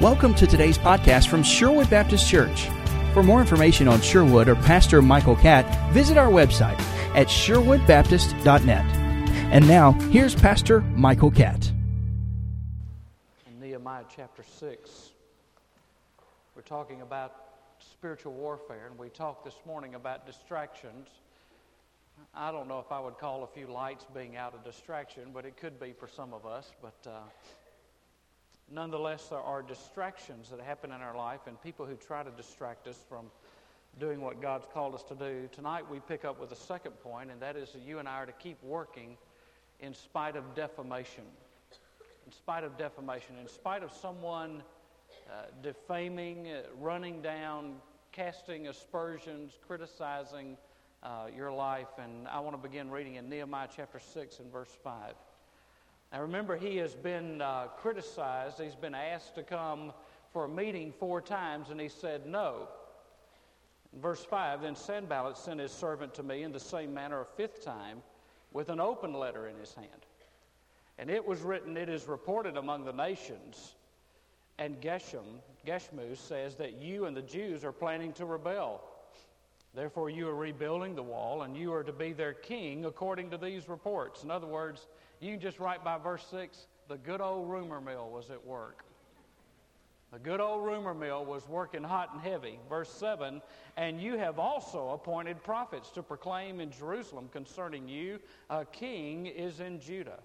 Welcome to today's podcast from Sherwood Baptist Church. For more information on Sherwood or Pastor Michael Catt, visit our website at sherwoodbaptist.net. And now, here's Pastor Michael Catt. In Nehemiah chapter 6, we're talking about spiritual warfare, and we talked this morning about distractions. I don't know if I would call a few lights being out a distraction, but it could be for some of us. But uh, nonetheless, there are distractions that happen in our life and people who try to distract us from doing what God's called us to do. Tonight, we pick up with a second point, and that is that you and I are to keep working in spite of defamation. In spite of defamation, in spite of someone uh, defaming, uh, running down, casting aspersions, criticizing uh, your life. And I want to begin reading in Nehemiah chapter 6 and verse 5. Now remember, he has been uh, criticized. He's been asked to come for a meeting four times, and he said no. In verse 5 Then Sanballat sent his servant to me in the same manner a fifth time with an open letter in his hand. And it was written, It is reported among the nations. And Geshem, Geshmu says that you and the Jews are planning to rebel. Therefore, you are rebuilding the wall, and you are to be their king according to these reports. In other words, you can just write by verse 6 the good old rumor mill was at work. The good old rumor mill was working hot and heavy. Verse 7 And you have also appointed prophets to proclaim in Jerusalem concerning you, a king is in Judah.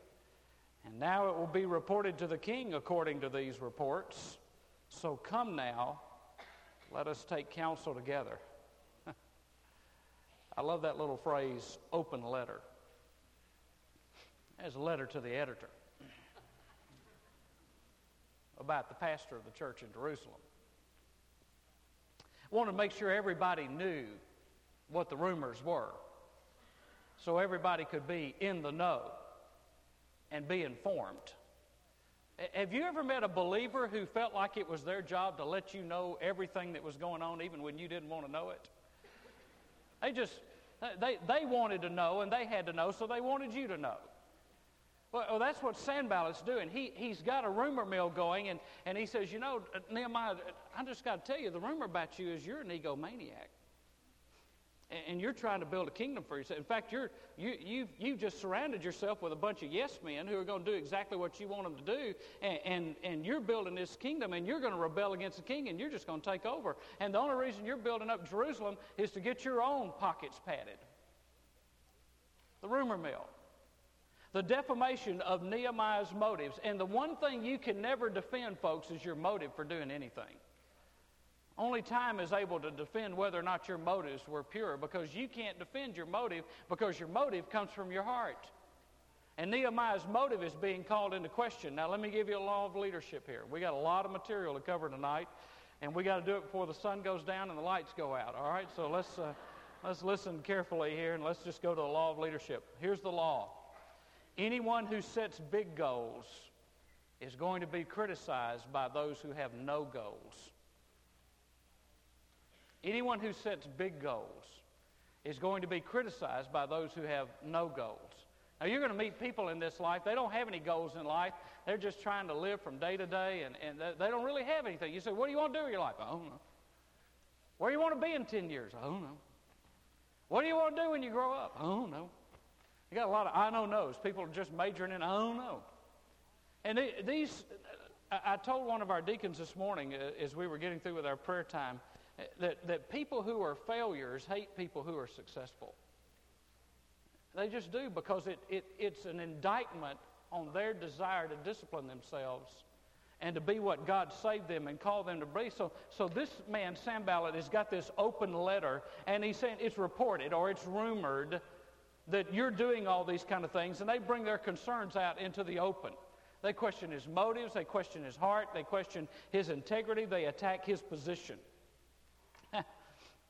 And now it will be reported to the king according to these reports. So come now, let us take counsel together. I love that little phrase, open letter. As a letter to the editor about the pastor of the church in Jerusalem. I wanted to make sure everybody knew what the rumors were so everybody could be in the know and be informed. Have you ever met a believer who felt like it was their job to let you know everything that was going on even when you didn't want to know it? They just, they, they wanted to know and they had to know, so they wanted you to know. Well, that's what Sanballat's doing. He, he's got a rumor mill going, and, and he says, You know, uh, Nehemiah, I just got to tell you, the rumor about you is you're an egomaniac and you're trying to build a kingdom for yourself. In fact, you're, you, you've, you've just surrounded yourself with a bunch of yes men who are going to do exactly what you want them to do, and, and, and you're building this kingdom, and you're going to rebel against the king, and you're just going to take over. And the only reason you're building up Jerusalem is to get your own pockets padded. The rumor mill. The defamation of Nehemiah's motives. And the one thing you can never defend, folks, is your motive for doing anything. Only time is able to defend whether or not your motives were pure because you can't defend your motive because your motive comes from your heart. And Nehemiah's motive is being called into question. Now, let me give you a law of leadership here. We got a lot of material to cover tonight, and we got to do it before the sun goes down and the lights go out. All right, so let's uh, let's listen carefully here, and let's just go to the law of leadership. Here's the law: anyone who sets big goals is going to be criticized by those who have no goals. Anyone who sets big goals is going to be criticized by those who have no goals. Now, you're going to meet people in this life, they don't have any goals in life. They're just trying to live from day to day, and, and they don't really have anything. You say, What do you want to do with your life? I don't know. Where do you want to be in 10 years? I don't know. What do you want to do when you grow up? I don't know. You got a lot of I know knows. People are just majoring in I don't know. And these, I told one of our deacons this morning uh, as we were getting through with our prayer time that, that people who are failures hate people who are successful. They just do because it, it, it's an indictment on their desire to discipline themselves and to be what God saved them and called them to be. So, so this man, Sanballat, has got this open letter, and he's saying it's reported or it's rumored that you're doing all these kind of things, and they bring their concerns out into the open. They question his motives, they question his heart, they question his integrity, they attack his position.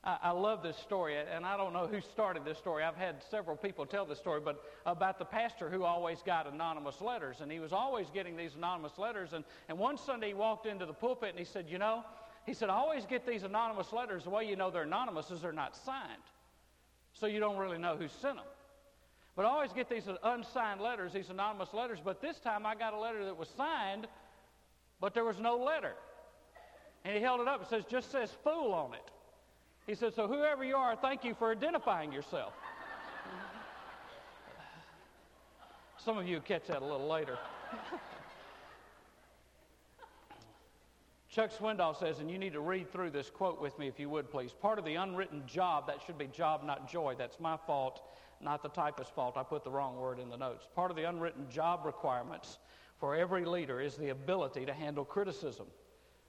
I, love this story, and I don't know who started this story. I've had several people tell this story, but about the pastor who always got anonymous letters, and he was always getting these anonymous letters. And, and one Sunday he walked into the pulpit and he said, You know, he said, I always get these anonymous letters. The way you know they're anonymous is they're not signed. So you don't really know who sent them. But I always get these unsigned letters, these anonymous letters. But this time I got a letter that was signed, but there was no letter. And he held it up. It says, just says fool on it. He said, so whoever you are, thank you for identifying yourself. Some of you catch that a little later. Chuck Swindoll says, and you need to read through this quote with me if you would, please. Part of the unwritten job, that should be job, not joy. That's my fault, not the typist's fault. I put the wrong word in the notes. Part of the unwritten job requirements for every leader is the ability to handle criticism.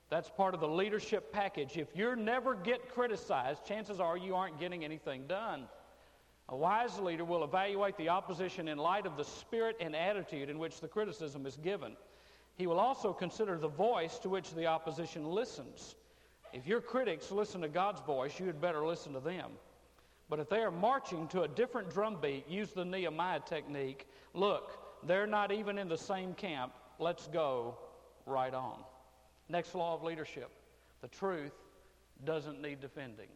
That's part of the leadership package. If you never get criticized, chances are you aren't getting anything done. A wise leader will evaluate the opposition in light of the spirit and attitude in which the criticism is given. He will also consider the voice to which the opposition listens. If your critics listen to God's voice, you had better listen to them. But if they are marching to a different drum beat, use the Nehemiah technique. Look, they're not even in the same camp. Let's go right on. Next law of leadership the truth doesn't need defending.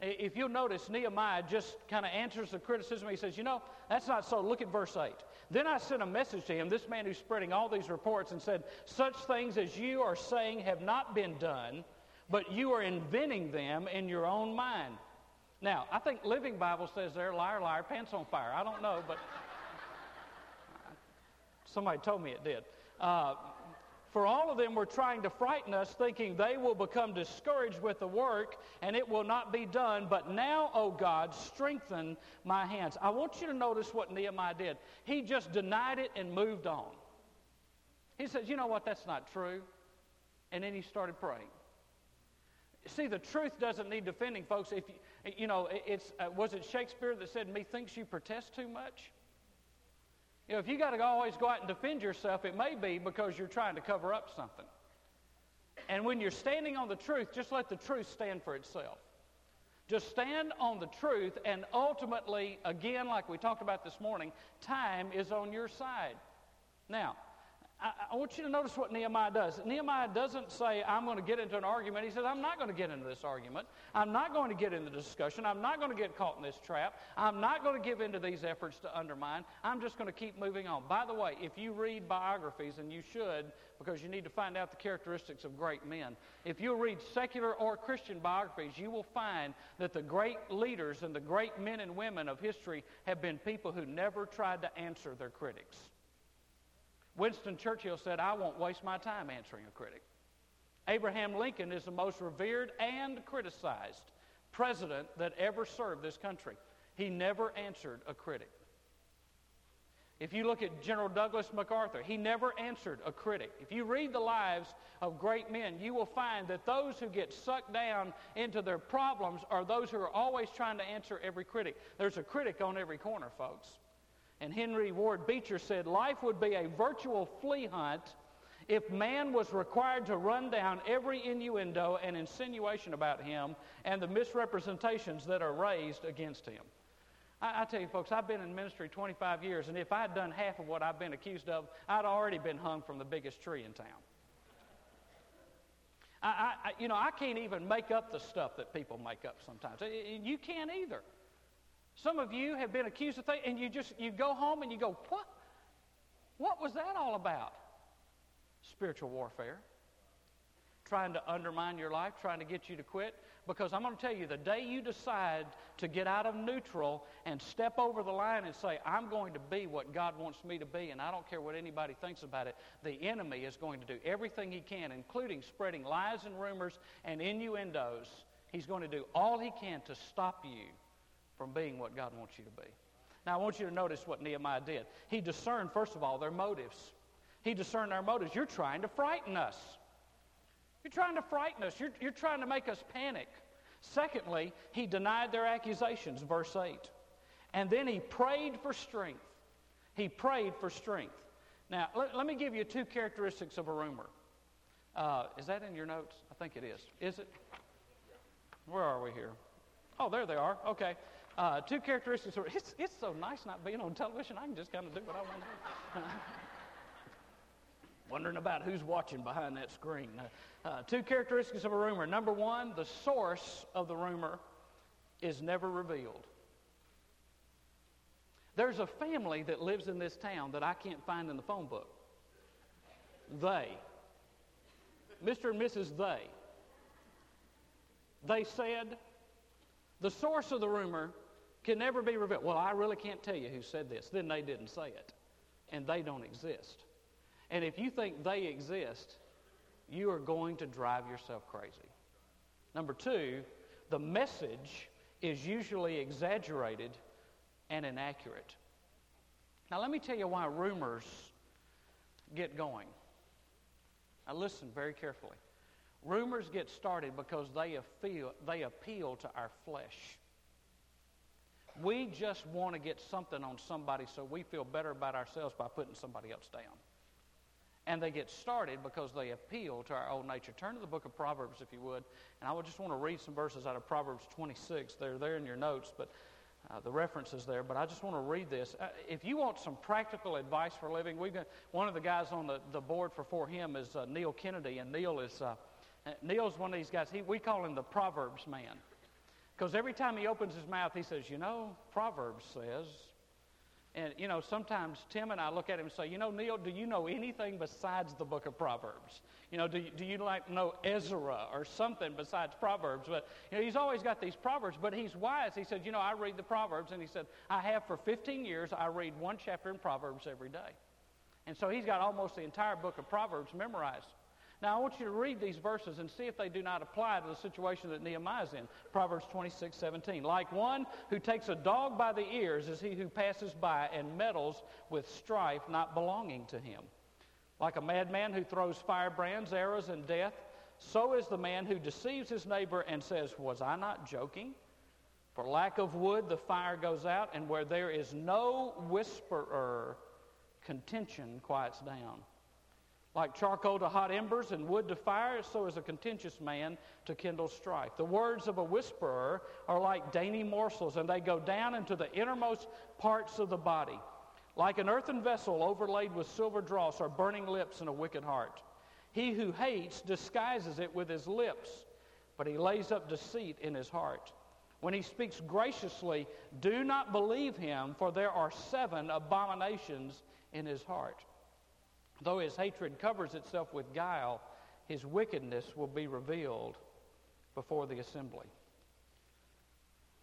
If you'll notice, Nehemiah just kind of answers the criticism. He says, You know, that's not so. Look at verse 8. Then I sent a message to him, this man who's spreading all these reports, and said, Such things as you are saying have not been done, but you are inventing them in your own mind. Now, I think Living Bible says there, liar, liar, pants on fire. I don't know, but somebody told me it did. Uh, for all of them were trying to frighten us, thinking they will become discouraged with the work and it will not be done. But now, O oh God, strengthen my hands. I want you to notice what Nehemiah did. He just denied it and moved on. He says, You know what? That's not true. And then he started praying. See, the truth doesn't need defending, folks. If you, you know, it's uh, was it Shakespeare that said, "Methinks you protest too much." You know, if you got to always go out and defend yourself, it may be because you're trying to cover up something. And when you're standing on the truth, just let the truth stand for itself. Just stand on the truth, and ultimately, again, like we talked about this morning, time is on your side. Now, I, I, want you to notice what Nehemiah does. Nehemiah doesn't say, I'm going to get into an argument. He says, I'm not going to get into this argument. I'm not going to get into the discussion. I'm not going to get caught in this trap. I'm not going to give into these efforts to undermine. I'm just going to keep moving on. By the way, if you read biographies, and you should, because you need to find out the characteristics of great men, if you read secular or Christian biographies, you will find that the great leaders and the great men and women of history have been people who never tried to answer their critics. Winston Churchill said, I won't waste my time answering a critic. Abraham Lincoln is the most revered and criticized president that ever served this country. He never answered a critic. If you look at General Douglas MacArthur, he never answered a critic. If you read the lives of great men, you will find that those who get sucked down into their problems are those who are always trying to answer every critic. There's a critic on every corner, folks. And Henry Ward Beecher said, Life would be a virtual flea hunt if man was required to run down every innuendo and insinuation about him and the misrepresentations that are raised against him. I, I, tell you, folks, I've been in ministry 25 years, and if I had done half of what I've been accused of, I'd already been hung from the biggest tree in town. I, I, you know, I can't even make up the stuff that people make up sometimes. You can't either. Some of you have been accused of things, and you just you go home and you go, what? What was that all about? Spiritual warfare. Trying to undermine your life, trying to get you to quit. Because I'm going to tell you, the day you decide to get out of neutral and step over the line and say, I'm going to be what God wants me to be, and I don't care what anybody thinks about it, the enemy is going to do everything he can, including spreading lies and rumors and innuendos. He's going to do all he can to stop you from being what God wants you to be. Now, I want you to notice what Nehemiah did. He discerned, first of all, their motives. He discerned our motives. You're trying to frighten us. You're trying to frighten us. You're, you're trying to make us panic. Secondly, he denied their accusations, verse 8. And then he prayed for strength. He prayed for strength. Now, let, let me give you two characteristics of a rumor. Uh, is that in your notes? I think it is. Is it? Where are we here? Oh, there they are. Okay. Uh, two characteristics. It's, it's so nice not being on television. I can just kind of do what I want to do. Wondering about who's watching behind that screen. Uh, uh, two characteristics of a rumor. Number one, the source of the rumor is never revealed. There's a family that lives in this town that I can't find in the phone book. They. Mr. and Mrs. They. They said, the source of the rumor can never be revealed. Well, I really can't tell you who said this. Then they didn't say it. And they don't exist. And if you think they exist, you are going to drive yourself crazy. Number two, the message is usually exaggerated and inaccurate. Now, let me tell you why rumors get going. Now, listen very carefully. Rumors get started because they appeal, they appeal to our flesh. We just want to get something on somebody so we feel better about ourselves by putting somebody else down. And they get started because they appeal to our old nature. Turn to the book of Proverbs, if you would. And I would just want to read some verses out of Proverbs 26. They're there in your notes, but uh, the references there. But I just want to read this. Uh, if you want some practical advice for living, we've got one of the guys on the, the board for For Him is uh, Neil Kennedy. And Neil is, uh, Neil's one of these guys. He, we call him the Proverbs man. Because every time he opens his mouth, he says, You know, Proverbs says. And, you know, sometimes Tim and I look at him and say, You know, Neil, do you know anything besides the book of Proverbs? You know, do do you like know Ezra or something besides Proverbs? But, you know, he's always got these Proverbs, but he's wise. He said, You know, I read the Proverbs. And he said, I have for 15 years, I read one chapter in Proverbs every day. And so he's got almost the entire book of Proverbs memorized. Now, I want you to read these verses and see if they do not apply to the situation that Nehemiah is in. Proverbs 26, 17. Like one who takes a dog by the ears is he who passes by and meddles with strife not belonging to him. Like a madman who throws firebrands, arrows, and death, so is the man who deceives his neighbor and says, Was I not joking? For lack of wood, the fire goes out, and where there is no whisperer, contention quiets down. Like charcoal to hot embers and wood to fire, so is a contentious man to kindle strife. The words of a whisperer are like dainty morsels, and they go down into the innermost parts of the body. Like an earthen vessel overlaid with silver dross are burning lips and a wicked heart. He who hates disguises it with his lips, but he lays up deceit in his heart. When he speaks graciously, do not believe him, for there are seven abominations in his heart. Though his hatred covers itself with guile, his wickedness will be revealed before the assembly.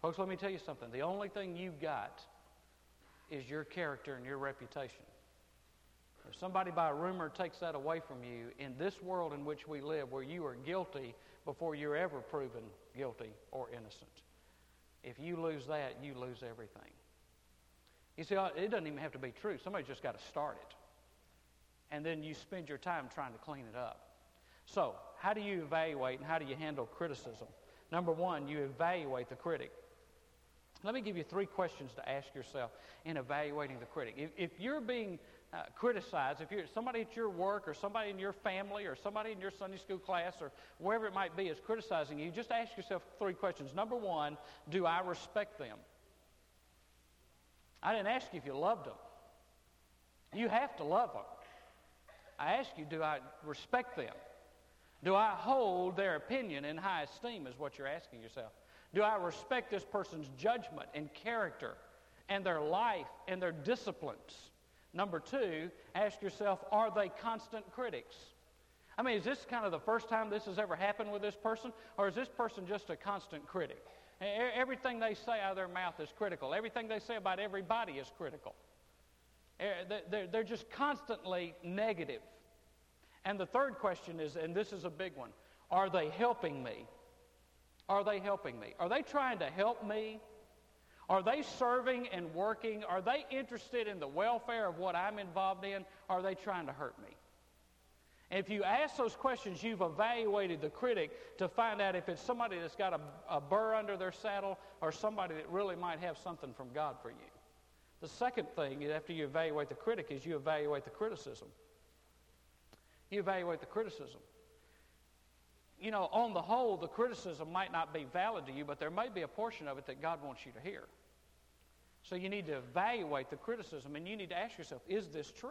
Folks, let me tell you something. The only thing you've got is your character and your reputation. If somebody by rumor takes that away from you, in this world in which we live, where you are guilty before you're ever proven guilty or innocent, if you lose that, you lose everything. You see, it doesn't even have to be true. Somebody's just got to start it and then you spend your time trying to clean it up. So, how do you evaluate and how do you handle criticism? Number one, you evaluate the critic. Let me give you three questions to ask yourself in evaluating the critic. If, if you're being uh, criticized, if you're somebody at your work or somebody in your family or somebody in your Sunday school class or wherever it might be is criticizing you, just ask yourself three questions. Number one, do I respect them? I didn't ask you if you loved them. You have to love them. I ask you, do I respect them? Do I hold their opinion in high esteem, is what you're asking yourself. Do I respect this person's judgment and character and their life and their disciplines? Number two, ask yourself, are they constant critics? I mean, is this kind of the first time this has ever happened with this person, or is this person just a constant critic? Everything they say out of their mouth is critical. Everything they say about everybody is critical. Eh, they're just constantly negative. And the third question is, and this is a big one, are they helping me? Are they helping me? Are they trying to help me? Are they serving and working? Are they interested in the welfare of what I'm involved in? Are they trying to hurt me? And if you ask those questions, you've evaluated the critic to find out if it's somebody that's got a, a burr under their saddle or somebody that really might have something from God for you. The second thing, after you evaluate the critic, is you evaluate the criticism. You evaluate the criticism. You know, on the whole, the criticism might not be valid to you, but there may be a portion of it that God wants you to hear. So you need to evaluate the criticism and you need to ask yourself, is this true?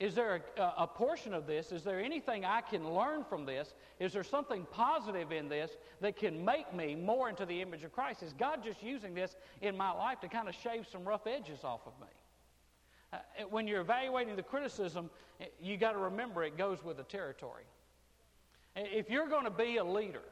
Is there a, a, portion of this? Is there anything I can learn from this? Is there something positive in this that can make me more into the image of Christ? Is God just using this in my life to kind of shave some rough edges off of me? Uh, when you're evaluating the criticism, you got to remember it goes with the territory. If you're going to be a leader,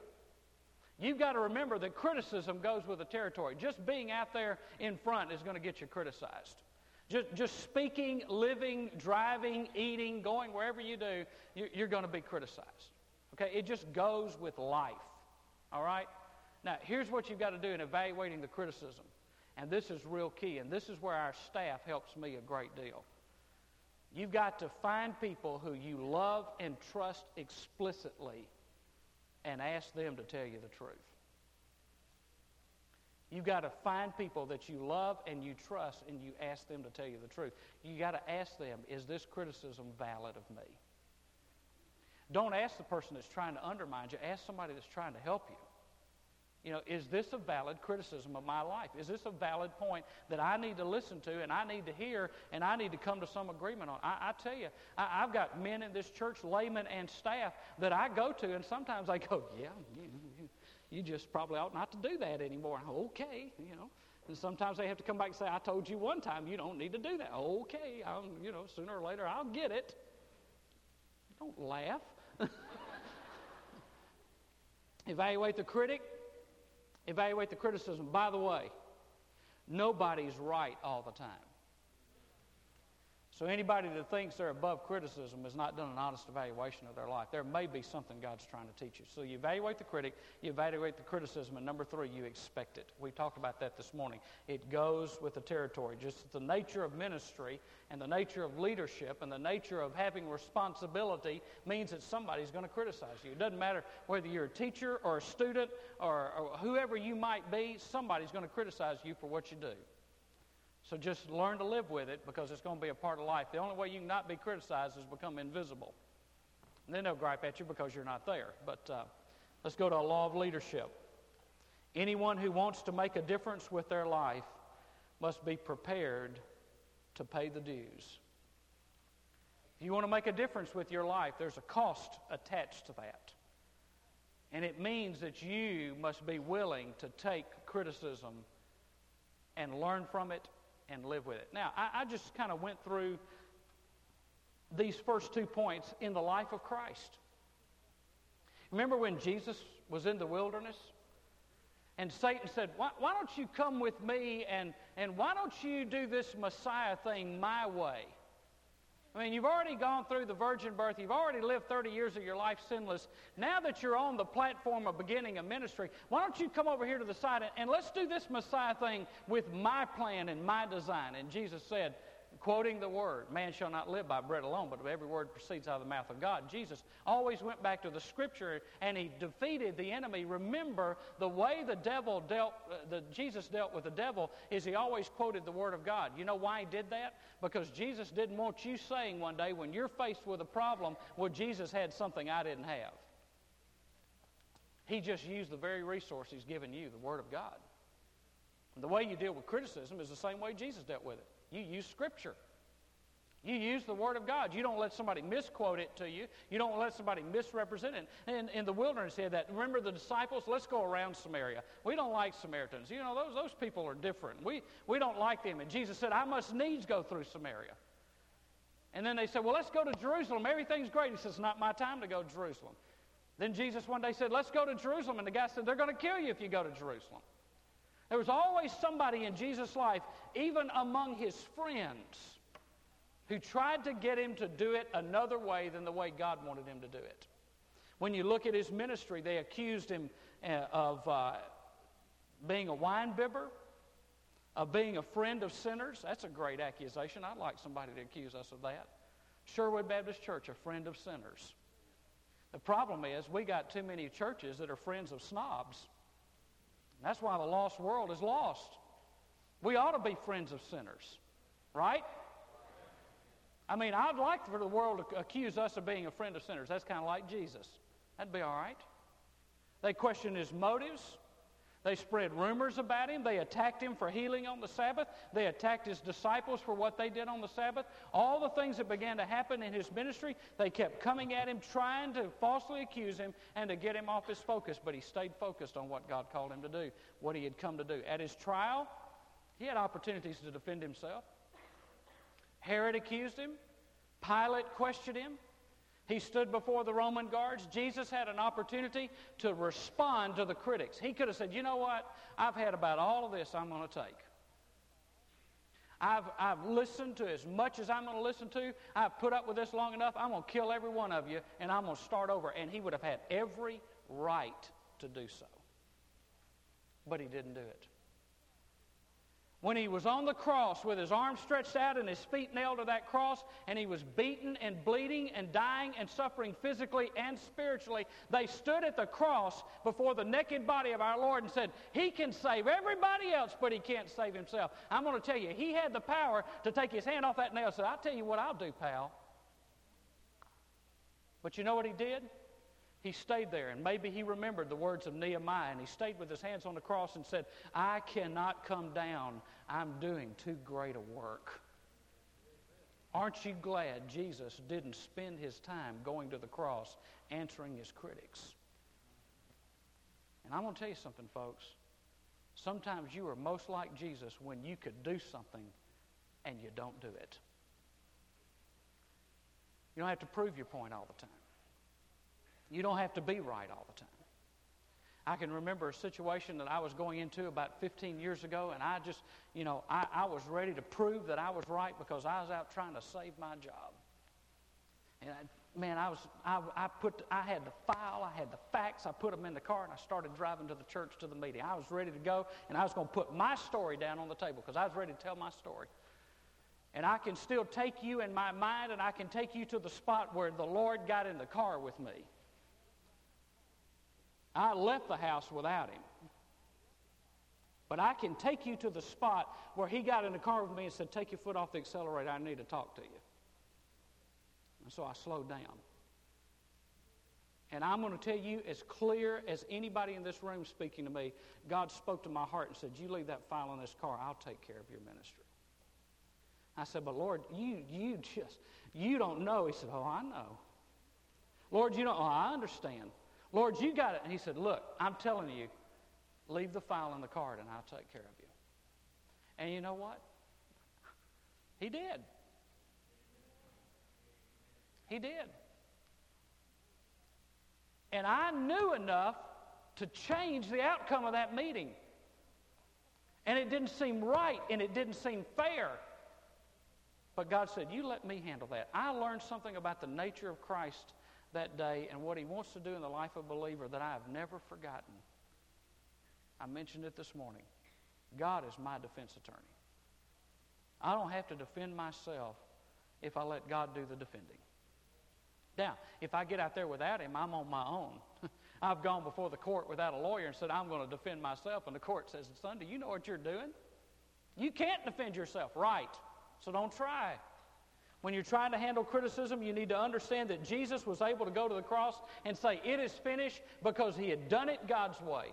you've got to remember that criticism goes with the territory. Just being out there in front is going to get you criticized. Just, just speaking, living, driving, eating, going wherever you do, you're going to be criticized. Okay? It just goes with life. All right? Now, here's what you've got to do in evaluating the criticism. And this is real key, and this is where our staff helps me a great deal. You've got to find people who you love and trust explicitly and ask them to tell you the truth. You've got to find people that you love and you trust and you ask them to tell you the truth. You've got to ask them, is this criticism valid of me? Don't ask the person that's trying to undermine you. Ask somebody that's trying to help you. You know, is this a valid criticism of my life? Is this a valid point that I need to listen to and I need to hear and I need to come to some agreement on? I, I tell you, I, have got men in this church, laymen and staff, that I go to, and sometimes I go, yeah, you, just probably ought not to do that anymore. Okay, you know. And sometimes they have to come back and say, I told you one time you don't need to do that. Okay, I'll, you know, sooner or later I'll get it. Don't laugh. Evaluate the critic, evaluate the criticism. By the way, nobody's right all the time. So anybody that thinks they're above criticism has not done an honest evaluation of their life. There may be something God's trying to teach you. So you evaluate the critic, you evaluate the criticism, and number three, you expect it. We talked about that this morning. It goes with the territory. Just the nature of ministry and the nature of leadership and the nature of having responsibility means that somebody's going to criticize you. It doesn't matter whether you're a teacher or a student or, or whoever you might be, somebody's going to criticize you for what you do. So just learn to live with it because it's going to be a part of life. The only way you can not be criticized is become invisible. And then they'll gripe at you because you're not there. But uh, let's go to a law of leadership. Anyone who wants to make a difference with their life must be prepared to pay the dues. If you want to make a difference with your life, there's a cost attached to that. And it means that you must be willing to take criticism and learn from it and live with it. Now, I, I just kind of went through these first two points in the life of Christ. Remember when Jesus was in the wilderness? And Satan said, why, why, don't you come with me and, and why don't you do this Messiah thing my way? I mean, you've already gone through the virgin birth. You've already lived 30 years of your life sinless. Now that you're on the platform of beginning a ministry, why don't you come over here to the side and, and let's do this Messiah thing with my plan and my design? And Jesus said, quoting the word, man shall not live by bread alone, but every word proceeds out of the mouth of God. Jesus always went back to the scripture and he defeated the enemy. Remember, the way the devil dealt, uh, the, Jesus dealt with the devil is he always quoted the word of God. You know why he did that? Because Jesus didn't want you saying one day when you're faced with a problem, well, Jesus had something I didn't have. He just used the very resource he's given you, the word of God. And the way you deal with criticism is the same way Jesus dealt with it. You use Scripture. You use the Word of God. You don't let somebody misquote it to you. You don't let somebody misrepresent it. And in the wilderness, he had that. Remember the disciples? Let's go around Samaria. We don't like Samaritans. You know, those, those people are different. We, we don't like them. And Jesus said, I must needs go through Samaria. And then they said, Well, let's go to Jerusalem. Everything's great. He says, It's not my time to go to Jerusalem. Then Jesus one day said, Let's go to Jerusalem. And the guy said, They're going to kill you if you go to Jerusalem. There was always somebody in Jesus' life, even among his friends, who tried to get him to do it another way than the way God wanted him to do it. When you look at his ministry, they accused him uh, of uh, being a wine bibber, of being a friend of sinners. That's a great accusation. I'd like somebody to accuse us of that. Sherwood Baptist Church, a friend of sinners. The problem is we got too many churches that are friends of snobs. That's why the lost world is lost. We ought to be friends of sinners, right? I mean, I'd like for the world to accuse us of being a friend of sinners. That's kind of like Jesus. That'd be all right. They question his motives. They spread rumors about him. They attacked him for healing on the Sabbath. They attacked his disciples for what they did on the Sabbath. All the things that began to happen in his ministry, they kept coming at him, trying to falsely accuse him and to get him off his focus. But he stayed focused on what God called him to do, what he had come to do. At his trial, he had opportunities to defend himself. Herod accused him. Pilate questioned him. He stood before the Roman guards. Jesus had an opportunity to respond to the critics. He could have said, You know what? I've had about all of this I'm going to take. I've, I've listened to as much as I'm going to listen to. I've put up with this long enough. I'm going to kill every one of you and I'm going to start over. And he would have had every right to do so. But he didn't do it when he was on the cross with his arms stretched out and his feet nailed to that cross, and he was beaten and bleeding and dying and suffering physically and spiritually, they stood at the cross before the naked body of our Lord and said, He can save everybody else, but he can't save himself. I'm going to tell you, he had the power to take his hand off that nail and say, I'll tell you what I'll do, pal. But you know what he did? He stayed there, and maybe he remembered the words of Nehemiah, and he stayed with his hands on the cross and said, I cannot come down. I'm doing too great a work. Aren't you glad Jesus didn't spend his time going to the cross answering his critics? And I'm going to tell you something, folks. Sometimes you are most like Jesus when you could do something and you don't do it. You don't have to prove your point all the time. You don't have to be right all the time. I can remember a situation that I was going into about 15 years ago, and I just, you know, I, I was ready to prove that I was right because I was out trying to save my job. And I, man, I was, I, I put, I had the file, I had the facts, I put them in the car, and I started driving to the church to the meeting. I was ready to go, and I was going to put my story down on the table because I was ready to tell my story. And I can still take you in my mind, and I can take you to the spot where the Lord got in the car with me. I left the house without him. But I can take you to the spot where he got in the car with me and said, Take your foot off the accelerator. I need to talk to you. And so I slowed down. And I'm going to tell you, as clear as anybody in this room speaking to me, God spoke to my heart and said, You leave that file in this car, I'll take care of your ministry. I said, But Lord, you, you just, you don't know. He said, Oh, I know. Lord, you don't, oh, I understand. Lord, you got it. And he said, Look, I'm telling you, leave the file in the card and I'll take care of you. And you know what? He did. He did. And I knew enough to change the outcome of that meeting. And it didn't seem right and it didn't seem fair. But God said, You let me handle that. I learned something about the nature of Christ that day and what He wants to do in the life of a believer that I have never forgotten. I mentioned it this morning. God is my defense attorney. I don't have to defend myself if I let God do the defending. Now, if I get out there without Him, I'm on my own. I've gone before the court without a lawyer and said, I'm going to defend myself. And the court says, Son, do you know what you're doing? You can't defend yourself, right? So don't try. When you're trying to handle criticism, you need to understand that Jesus was able to go to the cross and say, It is finished because he had done it God's way.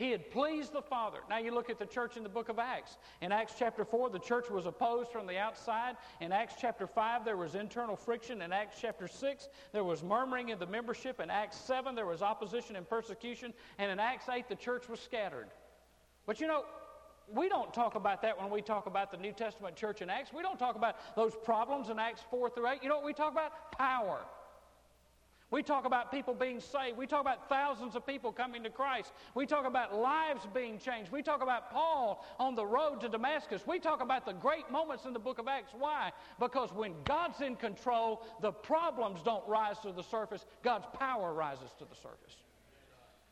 He had pleased the Father. Now you look at the church in the book of Acts. In Acts chapter 4, the church was opposed from the outside. In Acts chapter 5, there was internal friction. In Acts chapter 6, there was murmuring in the membership. In Acts 7, there was opposition and persecution. And in Acts 8, the church was scattered. But you know, we don't talk about that when we talk about the New Testament church in Acts. We don't talk about those problems in Acts 4 through 8. You know what we talk about? Power. We talk about people being saved. We talk about thousands of people coming to Christ. We talk about lives being changed. We talk about Paul on the road to Damascus. We talk about the great moments in the book of Acts. Why? Because when God's in control, the problems don't rise to the surface, God's power rises to the surface.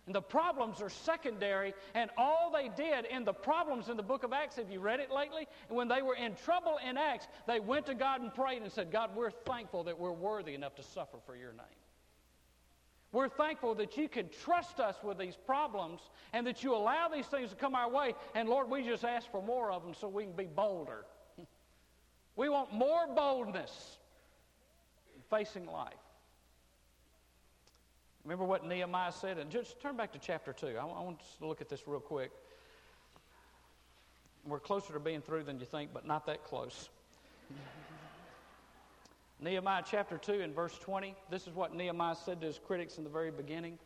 And the problems are secondary, and all they did in the problems in the book of Acts, have you read it lately? When they were in trouble in Acts, they went to God and prayed and said, God, we're thankful that we're worthy enough to suffer for your name. We're thankful that you can trust us with these problems and that you allow these things to come our way. And Lord, we just ask for more of them so we can be bolder. we want more boldness in facing life. Remember what Nehemiah said? And just turn back to chapter 2. I want to look at this real quick. We're closer to being through than you think, but not that close. Nehemiah chapter 2 and verse 20. This is what Nehemiah said to his critics in the very beginning.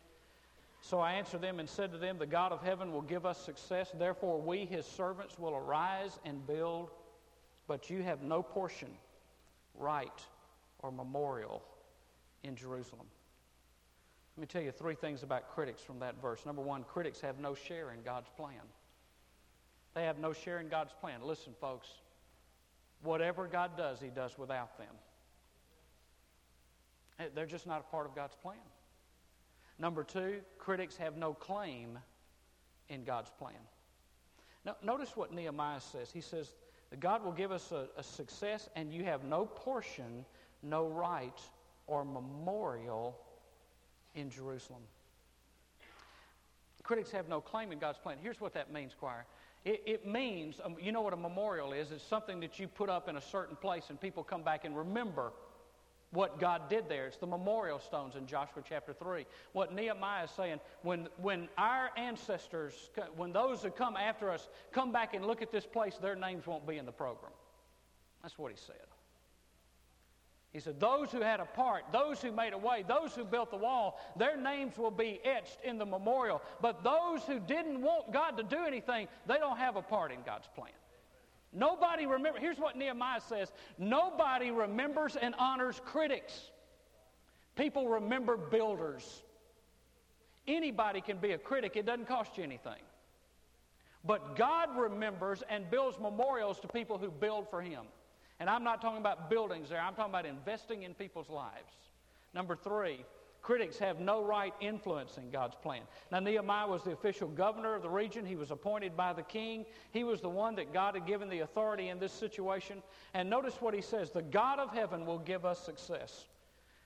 So I answered them and said to them, The God of heaven will give us success. Therefore, we, his servants, will arise and build but you have no portion, right, or memorial in Jerusalem. Let me tell you three things about critics from that verse. Number one, critics have no share in God's plan. They have no share in God's plan. Listen, folks, whatever God does, He does without them. They're just not a part of God's plan. Number two, critics have no claim in God's plan. Now, notice what Nehemiah says. He says, God will give us a, a success, and you have no portion, no right, or memorial in Jerusalem. Critics have no claim in God's plan. Here's what that means, choir. It, it, means, um, you know what a memorial is? It's something that you put up in a certain place and people come back and remember what God did there. It's the memorial stones in Joshua chapter 3. What Nehemiah is saying, when, when our ancestors, when those who come after us come back and look at this place, their names won't be in the program. That's what he said. He said, Those who had a part, those who made a way, those who built the wall, their names will be etched in the memorial. But those who didn't want God to do anything, they don't have a part in God's plan. Nobody remember. Here's what Nehemiah says Nobody remembers and honors critics. People remember builders. Anybody can be a critic, it doesn't cost you anything. But God remembers and builds memorials to people who build for Him. And I'm not talking about buildings there, I'm talking about investing in people's lives. Number three, critics have no right influencing God's plan. Now, Nehemiah was the official governor of the region. He was appointed by the king. He was the one that God had given the authority in this situation. And notice what he says the God of heaven will give us success.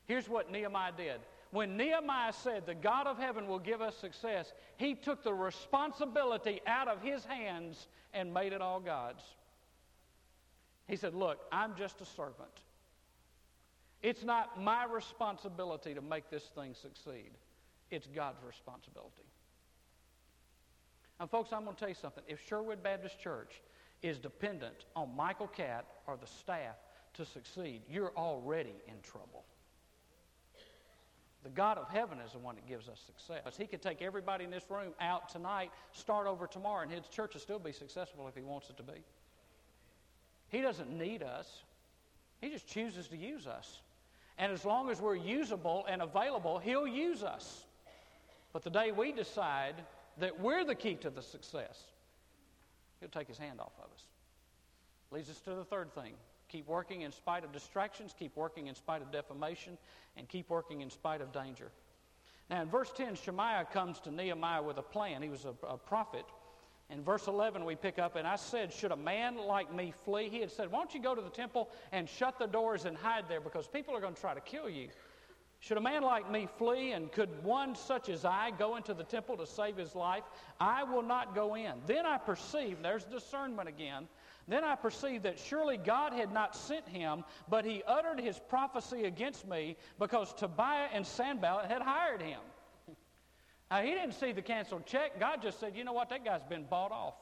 Here's what Nehemiah did. When Nehemiah said, The God of heaven will give us success, he took the responsibility out of his hands and made it all God's. He said, Look, I'm just a servant. It's not my responsibility to make this thing succeed, it's God's responsibility. Now, folks, I'm going to tell you something. If Sherwood Baptist Church is dependent on Michael Catt or the staff to succeed, you're already in trouble. The God of heaven is the one that gives us success. He could take everybody in this room out tonight, start over tomorrow, and his church will still be successful if he wants it to be. He doesn't need us, He just chooses to use us. And as long as we're usable and available, He'll use us. But the day we decide that we're the key to the success, He'll take His hand off of us. Leads us to the third thing keep working in spite of distractions, keep working in spite of defamation, and keep working in spite of danger. Now, in verse 10, Shemaiah comes to Nehemiah with a plan. He was a, a prophet in verse 11, we pick up, and I said, Should a man like me flee? He had said, Why don't you go to the temple and shut the doors and hide there because people are going to try to kill you? Should a man like me flee, and could one such as I go into the temple to save his life? I will not go in. Then I perceived, there's discernment again. Then I perceived that surely God had not sent him, but he uttered his prophecy against me because Tobiah and Sanballat had hired him. Now, he didn't see the canceled check. God just said, you know what, that guy's been bought off.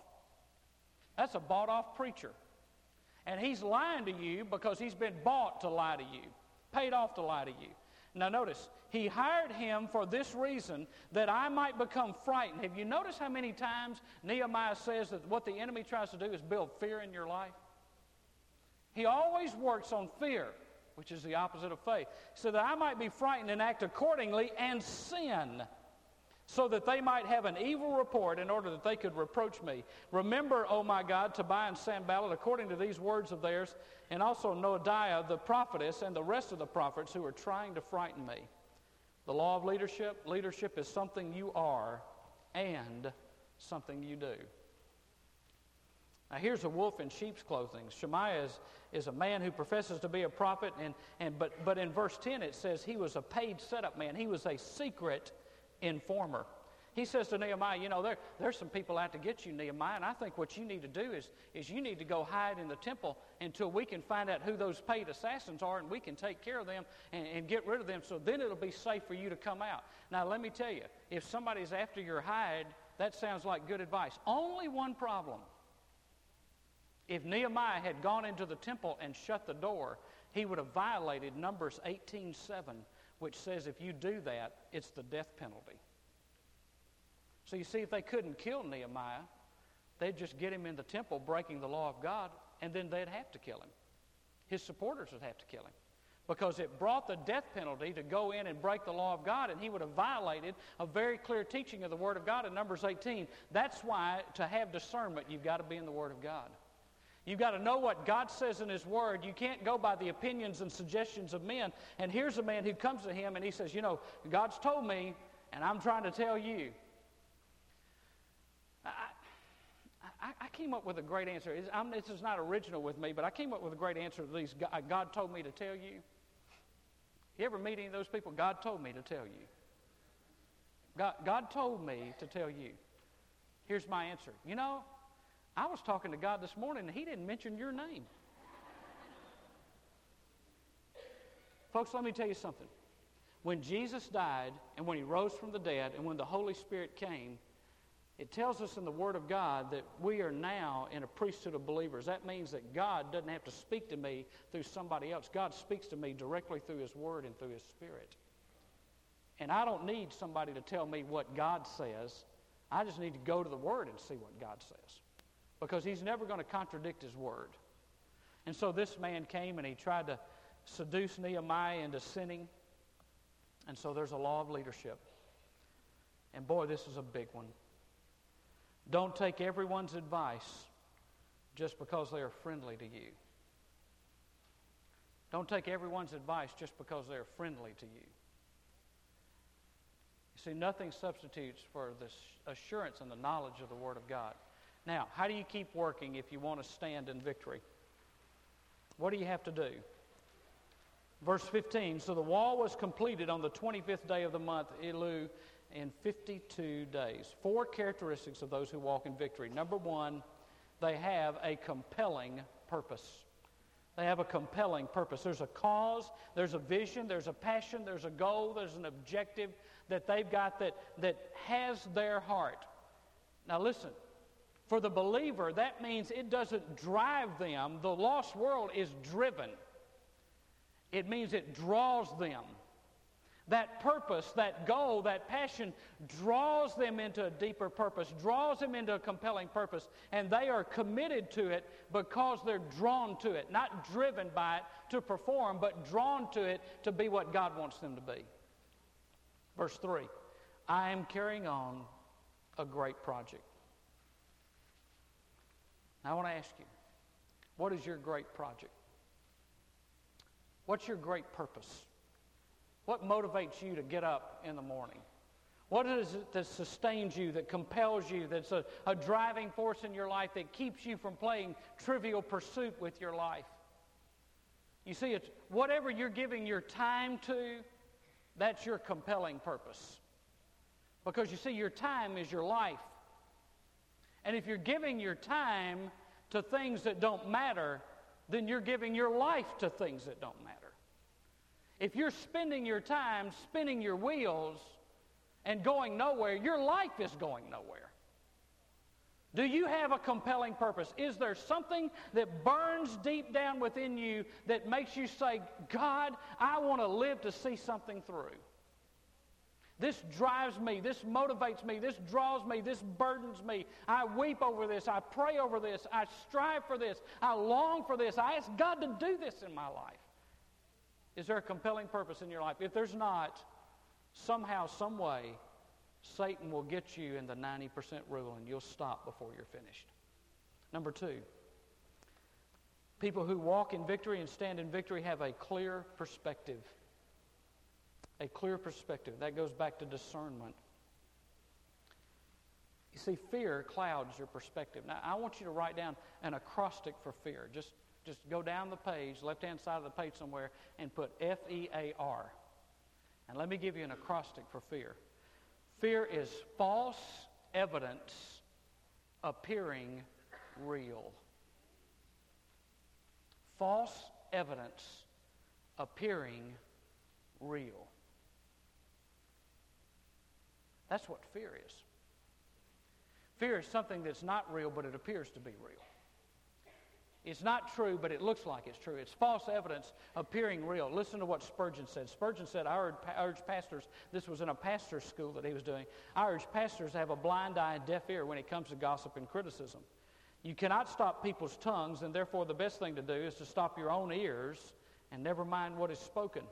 That's a bought off preacher. And he's lying to you because he's been bought to lie to you, paid off to lie to you. Now, notice, he hired him for this reason that I might become frightened. Have you noticed how many times Nehemiah says that what the enemy tries to do is build fear in your life? He always works on fear, which is the opposite of faith, so that I might be frightened and act accordingly and sin so that they might have an evil report in order that they could reproach me. Remember, O my God, Tobiah and Sanballat, according to these words of theirs, and also Noadiah, the prophetess, and the rest of the prophets who are trying to frighten me. The law of leadership leadership is something you are and something you do. Now, here's a wolf in sheep's clothing. Shemaiah is, is a man who professes to be a prophet, and, and, but, but in verse 10 it says he was a paid setup man. He was a secret informer. He says to Nehemiah, You know, there, there's some people out to get you, Nehemiah, and I think what you need to do is, is you need to go hide in the temple until we can find out who those paid assassins are and we can take care of them and, and get rid of them so then it'll be safe for you to come out. Now, let me tell you, if somebody's after your hide, that sounds like good advice. Only one problem. If Nehemiah had gone into the temple and shut the door, he would have violated Numbers 18:7 which says if you do that, it's the death penalty. So you see, if they couldn't kill Nehemiah, they'd just get him in the temple breaking the law of God, and then they'd have to kill him. His supporters would have to kill him because it brought the death penalty to go in and break the law of God, and he would have violated a very clear teaching of the Word of God in Numbers 18. That's why to have discernment, you've got to be in the Word of God. You've got to know what God says in His Word. You can't go by the opinions and suggestions of men. And here's a man who comes to him and he says, You know, God's told me, and I'm trying to tell you. I, I, I came up with a great answer. this is not original with me, but I came up with a great answer to these. Uh, God told me to tell you. You ever meet any of those people? God told me to tell you. God, God told me to tell you. Here's my answer. You know, I was talking to God this morning and He didn't mention your name. Folks, let me tell you something. When Jesus died and when He rose from the dead and when the Holy Spirit came, it tells us in the Word of God that we are now in a priesthood of believers. That means that God doesn't have to speak to me through somebody else. God speaks to me directly through His Word and through His Spirit. And I don't need somebody to tell me what God says. I just need to go to the Word and see what God says. Because He's never going to contradict His Word. And so this man came and he tried to seduce Nehemiah into sinning. And so there's a law of leadership. And boy, this is a big one. Don't take everyone's advice just because they are friendly to you. Don't take everyone's advice just because they're friendly to you. You see, nothing substitutes for the assurance and the knowledge of the Word of God. Now, how do you keep working if you want to stand in victory? What do you have to do? Verse 15 So the wall was completed on the 25th day of the month, Elul, in 52 days. Four characteristics of those who walk in victory. Number one, they have a compelling purpose. They have a compelling purpose. There's a cause, there's a vision, there's a passion, there's a goal, there's an objective that they've got that, that has their heart. Now, listen, for the believer, that means it doesn't drive them. The lost world is driven, it means it draws them. That purpose, that goal, that passion draws them into a deeper purpose, draws them into a compelling purpose, and they are committed to it because they're drawn to it, not driven by it to perform, but drawn to it to be what God wants them to be. Verse 3 I am carrying on a great project. I want to ask you, what is your great project? What's your great purpose? What motivates you to get up in the morning? What is it that sustains you, that compels you, that's a, a driving force in your life that keeps you from playing trivial pursuit with your life? You see, it's whatever you're giving your time to, that's your compelling purpose. Because you see, your time is your life. And if you're giving your time to things that don't matter, then you're giving your life to things that don't matter. If you're spending your time spinning your wheels and going nowhere, your life is going nowhere. Do you have a compelling purpose? Is there something that burns deep down within you that makes you say, God, I want to live to see something through? This drives me. This motivates me. This draws me. This burdens me. I weep over this. I pray over this. I strive for this. I long for this. I ask God to do this in my life. Is there a compelling purpose in your life? If there's not, somehow, some way, Satan will get you in the 90% rule and you'll stop before you're finished. Number two, people who walk in victory and stand in victory have a clear perspective. A clear perspective. That goes back to discernment. You see, fear clouds your perspective. Now, I want you to write down an acrostic for fear. Just just go down the page, left hand side of the page somewhere, and put F E A R. And let me give you an acrostic for fear. Fear is false evidence appearing real. False evidence appearing real. That's what fear is. Fear is something that's not real, but it appears to be real. It's not true, but it looks like it's true. It's false evidence appearing real. Listen to what Spurgeon said. Spurgeon said, I urge pastors, this was in a pastor's school that he was doing, I urge pastors to have a blind eye and deaf ear when it comes to gossip and criticism. You cannot stop people's tongues, and therefore the best thing to do is to stop your own ears and never mind what is spoken.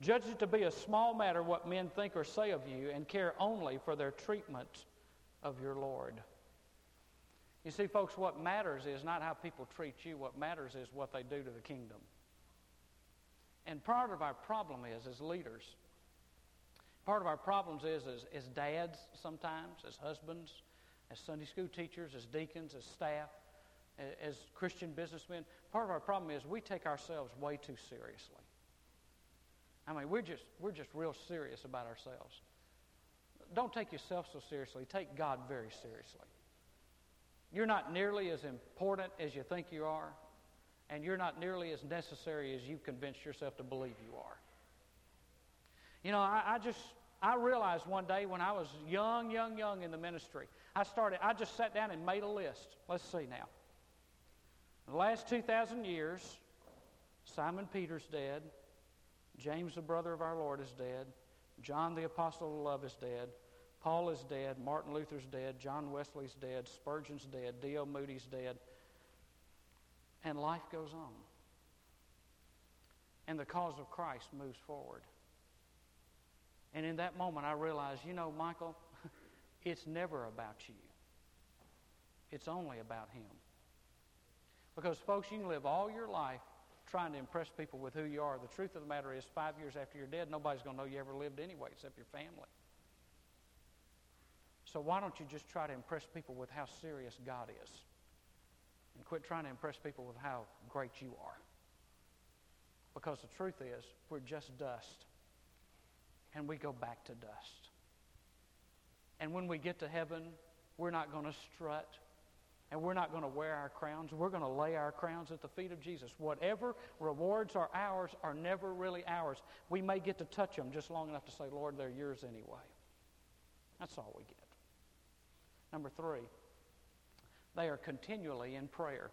Judge it to be a small matter what men think or say of you, and care only for their treatment of your Lord. You see, folks, what matters is not how people treat you, what matters is what they do to the kingdom. And part of our problem is, as leaders, part of our problems is as, dads sometimes, as husbands, as Sunday school teachers, as deacons, as staff, as Christian businessmen, part of our problem is we take ourselves way too seriously. I mean, we're just, we're just real serious about ourselves. Don't take yourself so seriously. Take God very seriously. You're not nearly as important as you think you are, and you're not nearly as necessary as you've convinced yourself to believe you are. You know, I, I just, I realized one day when I was young, young, young in the ministry, I started, I just sat down and made a list. Let's see now. In the last 2,000 years, Simon Peter's dead. James, the brother of our Lord, is dead. John, the apostle of love, is dead. Paul is dead. Martin Luther's dead. John Wesley's dead. Spurgeon's dead. D.L. Moody's dead. And life goes on. And the cause of Christ moves forward. And in that moment, I realized, you know, Michael, it's never about you. It's only about Him. Because, folks, you can live all your life trying to impress people with who you are. The truth of the matter is, five years after you're dead, nobody's going to know you ever lived anyway except your family. So why don't you just try to impress people with how serious God is? And quit trying to impress people with how great you are. Because the truth is, we're just dust. And we go back to dust. And when we get to heaven, we're not going to strut and we're not going to wear our crowns. We're going to lay our crowns at the feet of Jesus. Whatever rewards are ours are never really ours. We may get to touch them just long enough to say, Lord, they're yours anyway. That's all we get. Number three, they are continually in prayer.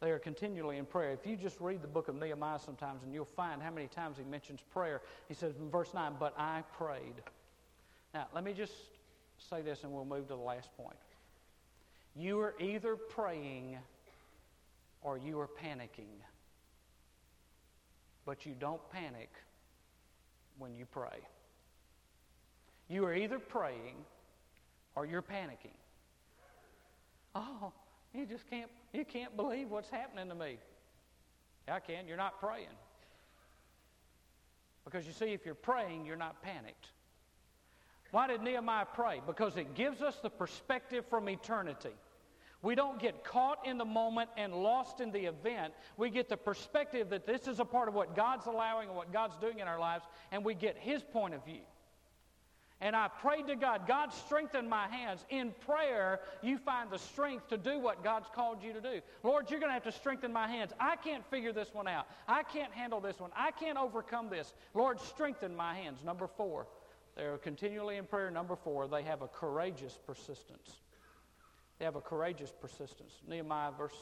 They are continually in prayer. If you just read the book of Nehemiah sometimes, and you'll find how many times he mentions prayer. He says in verse 9, But I prayed. Now, let me just say this, and we'll move to the last point. You are either praying or you are panicking. But you don't panic when you pray. You are either praying or you're panicking. Oh, you just can't you can't believe what's happening to me. I can. You're not praying. Because you see, if you're praying, you're not panicked. Why did Nehemiah pray? Because it gives us the perspective from eternity. We don't get caught in the moment and lost in the event. We get the perspective that this is a part of what God's allowing and what God's doing in our lives, and we get His point of view. And I prayed to God, God, strengthen my hands. In prayer, you find the strength to do what God's called you to do. Lord, you're going to have to strengthen my hands. I can't figure this one out. I can't handle this one. I can't overcome this. Lord, strengthen my hands. Number four, they're continually in prayer. Number four, they have a courageous persistence. They have a courageous persistence. Nehemiah verse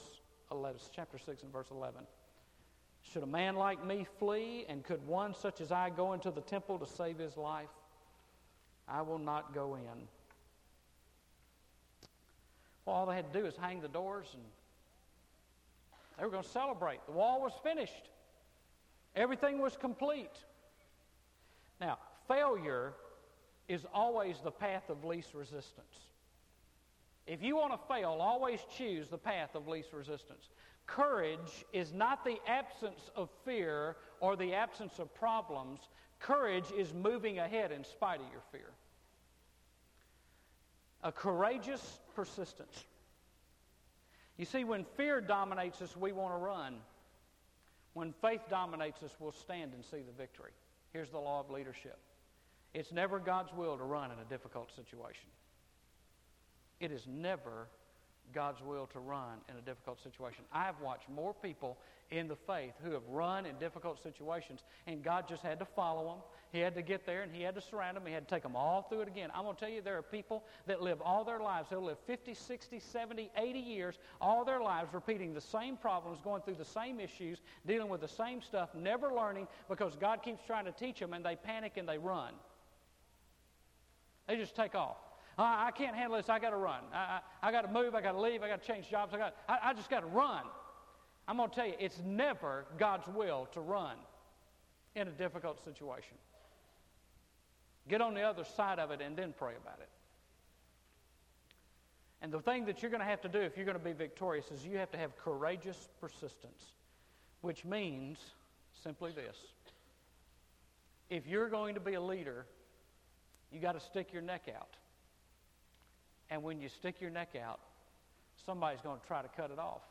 11, chapter 6 and verse 11. Should a man like me flee, and could one such as I go into the temple to save his life? I will not go in. Well, all they had to do is hang the doors, and they were going to celebrate. The wall was finished, everything was complete. Now, failure is always the path of least resistance. If you want to fail, always choose the path of least resistance. Courage is not the absence of fear or the absence of problems. Courage is moving ahead in spite of your fear. A courageous persistence. You see, when fear dominates us, we want to run. When faith dominates us, we'll stand and see the victory. Here's the law of leadership it's never God's will to run in a difficult situation. It is never God's will to run in a difficult situation. I've watched more people in the faith who have run in difficult situations, and God just had to follow them. He had to get there and He had to surround them. He had to take them all through it again. I'm going to tell you, there are people that live all their lives. They'll live 50, 60, 70, 80 years, all their lives, repeating the same problems, going through the same issues, dealing with the same stuff, never learning because God keeps trying to teach them, and they panic and they run. They just take off. I, I can't handle this. I got to run. I, I, I got to move. I got to leave. I got to change jobs. I, got, I, I just got to run. I'm going to tell you, it's never God's will to run in a difficult situation. Get on the other side of it and then pray about it. And the thing that you're going to have to do if you're going to be victorious is you have to have courageous persistence, which means simply this. If you're going to be a leader, you got to stick your neck out. And when you stick your neck out, somebody's going to try to cut it off.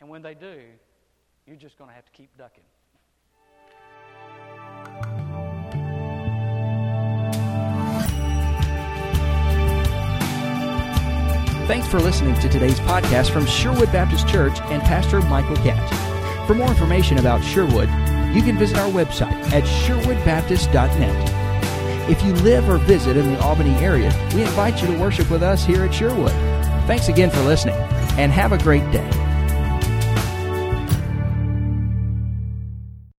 And when they do, you're just going to have to keep ducking. Thanks for listening to today's podcast from Sherwood Baptist Church and Pastor Michael Catt. For more information about Sherwood, you can visit our website at sherwoodbaptist.net. If you live or visit in the Albany area, we invite you to worship with us here at Sherwood. Thanks again for listening, and have a great day.